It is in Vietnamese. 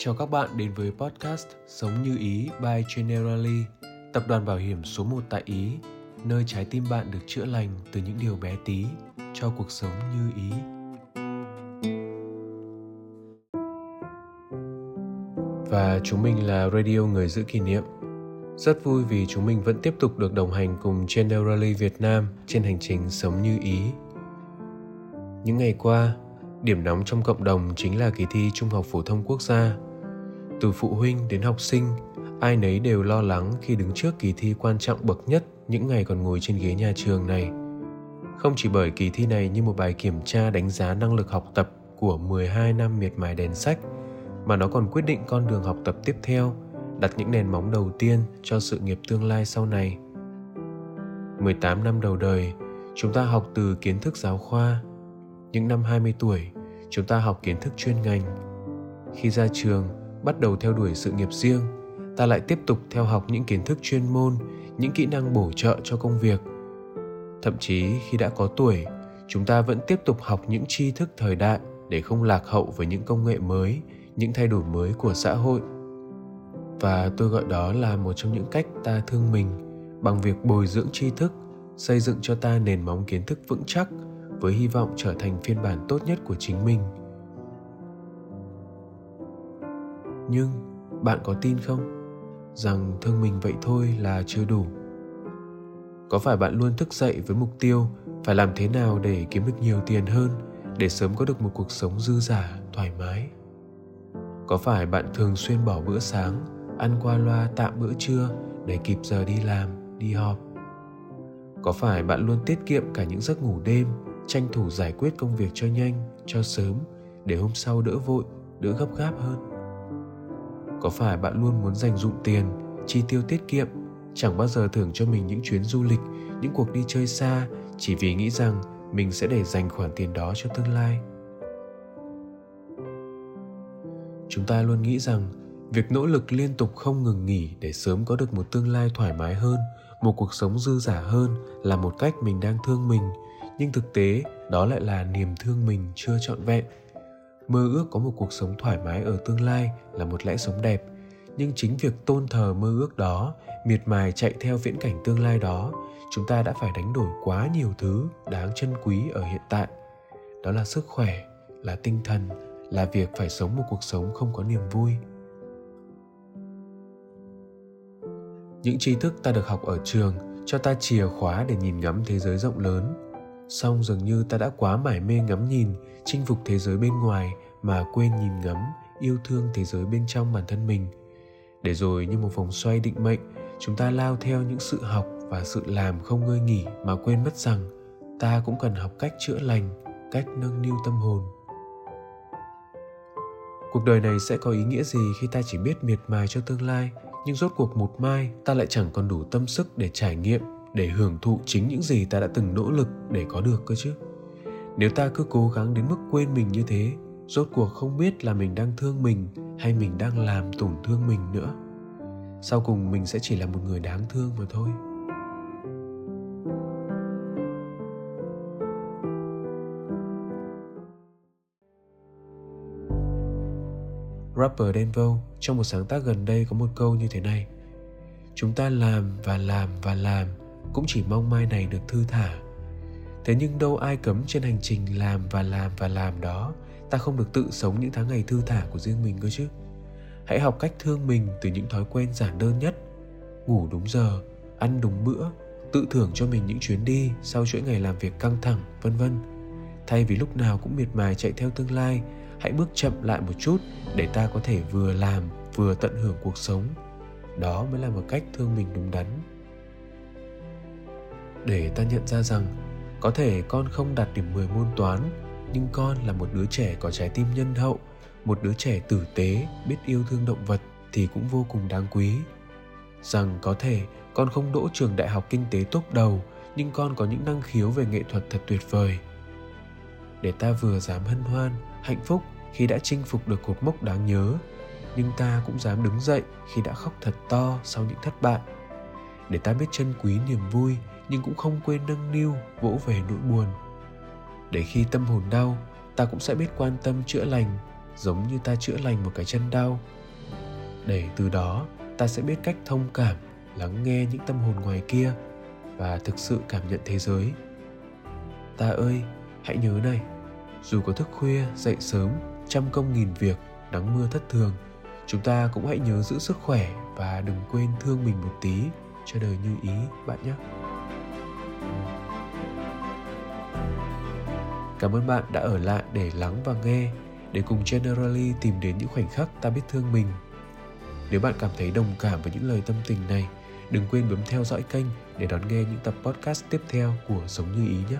Chào các bạn đến với podcast Sống như Ý by Generali, tập đoàn bảo hiểm số 1 tại Ý, nơi trái tim bạn được chữa lành từ những điều bé tí cho cuộc sống như ý. Và chúng mình là Radio Người Giữ Kỷ Niệm. Rất vui vì chúng mình vẫn tiếp tục được đồng hành cùng Generali Việt Nam trên hành trình sống như ý. Những ngày qua, điểm nóng trong cộng đồng chính là kỳ thi Trung học phổ thông quốc gia từ phụ huynh đến học sinh ai nấy đều lo lắng khi đứng trước kỳ thi quan trọng bậc nhất những ngày còn ngồi trên ghế nhà trường này không chỉ bởi kỳ thi này như một bài kiểm tra đánh giá năng lực học tập của 12 năm miệt mài đèn sách mà nó còn quyết định con đường học tập tiếp theo, đặt những nền móng đầu tiên cho sự nghiệp tương lai sau này. 18 năm đầu đời, chúng ta học từ kiến thức giáo khoa. Những năm 20 tuổi, chúng ta học kiến thức chuyên ngành. Khi ra trường, bắt đầu theo đuổi sự nghiệp riêng, ta lại tiếp tục theo học những kiến thức chuyên môn, những kỹ năng bổ trợ cho công việc. Thậm chí khi đã có tuổi, chúng ta vẫn tiếp tục học những tri thức thời đại để không lạc hậu với những công nghệ mới, những thay đổi mới của xã hội. Và tôi gọi đó là một trong những cách ta thương mình, bằng việc bồi dưỡng tri thức, xây dựng cho ta nền móng kiến thức vững chắc với hy vọng trở thành phiên bản tốt nhất của chính mình. Nhưng bạn có tin không rằng thương mình vậy thôi là chưa đủ? Có phải bạn luôn thức dậy với mục tiêu phải làm thế nào để kiếm được nhiều tiền hơn, để sớm có được một cuộc sống dư giả thoải mái? Có phải bạn thường xuyên bỏ bữa sáng, ăn qua loa tạm bữa trưa để kịp giờ đi làm, đi họp? Có phải bạn luôn tiết kiệm cả những giấc ngủ đêm, tranh thủ giải quyết công việc cho nhanh, cho sớm, để hôm sau đỡ vội, đỡ gấp gáp hơn? Có phải bạn luôn muốn dành dụm tiền, chi tiêu tiết kiệm, chẳng bao giờ thưởng cho mình những chuyến du lịch, những cuộc đi chơi xa, chỉ vì nghĩ rằng mình sẽ để dành khoản tiền đó cho tương lai? Chúng ta luôn nghĩ rằng việc nỗ lực liên tục không ngừng nghỉ để sớm có được một tương lai thoải mái hơn, một cuộc sống dư giả hơn là một cách mình đang thương mình. Nhưng thực tế, đó lại là niềm thương mình chưa trọn vẹn mơ ước có một cuộc sống thoải mái ở tương lai là một lẽ sống đẹp. Nhưng chính việc tôn thờ mơ ước đó, miệt mài chạy theo viễn cảnh tương lai đó, chúng ta đã phải đánh đổi quá nhiều thứ đáng trân quý ở hiện tại. Đó là sức khỏe, là tinh thần, là việc phải sống một cuộc sống không có niềm vui. Những tri thức ta được học ở trường cho ta chìa khóa để nhìn ngắm thế giới rộng lớn song dường như ta đã quá mải mê ngắm nhìn chinh phục thế giới bên ngoài mà quên nhìn ngắm, yêu thương thế giới bên trong bản thân mình. Để rồi như một vòng xoay định mệnh, chúng ta lao theo những sự học và sự làm không ngơi nghỉ mà quên mất rằng ta cũng cần học cách chữa lành, cách nâng niu tâm hồn. Cuộc đời này sẽ có ý nghĩa gì khi ta chỉ biết miệt mài cho tương lai, nhưng rốt cuộc một mai ta lại chẳng còn đủ tâm sức để trải nghiệm? Để hưởng thụ chính những gì ta đã từng nỗ lực để có được cơ chứ? Nếu ta cứ cố gắng đến mức quên mình như thế, rốt cuộc không biết là mình đang thương mình hay mình đang làm tổn thương mình nữa. Sau cùng mình sẽ chỉ là một người đáng thương mà thôi. Rapper Denvo trong một sáng tác gần đây có một câu như thế này. Chúng ta làm và làm và làm cũng chỉ mong mai này được thư thả. Thế nhưng đâu ai cấm trên hành trình làm và làm và làm đó, ta không được tự sống những tháng ngày thư thả của riêng mình cơ chứ. Hãy học cách thương mình từ những thói quen giản đơn nhất. Ngủ đúng giờ, ăn đúng bữa, tự thưởng cho mình những chuyến đi sau chuỗi ngày làm việc căng thẳng, vân vân. Thay vì lúc nào cũng miệt mài chạy theo tương lai, hãy bước chậm lại một chút để ta có thể vừa làm, vừa tận hưởng cuộc sống. Đó mới là một cách thương mình đúng đắn để ta nhận ra rằng có thể con không đạt điểm 10 môn toán, nhưng con là một đứa trẻ có trái tim nhân hậu, một đứa trẻ tử tế, biết yêu thương động vật thì cũng vô cùng đáng quý. Rằng có thể con không đỗ trường đại học kinh tế tốt đầu, nhưng con có những năng khiếu về nghệ thuật thật tuyệt vời. Để ta vừa dám hân hoan, hạnh phúc khi đã chinh phục được cột mốc đáng nhớ, nhưng ta cũng dám đứng dậy khi đã khóc thật to sau những thất bại. Để ta biết trân quý niềm vui nhưng cũng không quên nâng niu, vỗ về nỗi buồn. Để khi tâm hồn đau, ta cũng sẽ biết quan tâm chữa lành, giống như ta chữa lành một cái chân đau. Để từ đó, ta sẽ biết cách thông cảm, lắng nghe những tâm hồn ngoài kia và thực sự cảm nhận thế giới. Ta ơi, hãy nhớ này, dù có thức khuya, dậy sớm, trăm công nghìn việc, nắng mưa thất thường, chúng ta cũng hãy nhớ giữ sức khỏe và đừng quên thương mình một tí. Cho đời như ý, bạn nhé cảm ơn bạn đã ở lại để lắng và nghe để cùng generally tìm đến những khoảnh khắc ta biết thương mình nếu bạn cảm thấy đồng cảm với những lời tâm tình này, đừng quên bấm theo dõi kênh để đón nghe những tập podcast tiếp theo của Sống Như Ý nhé.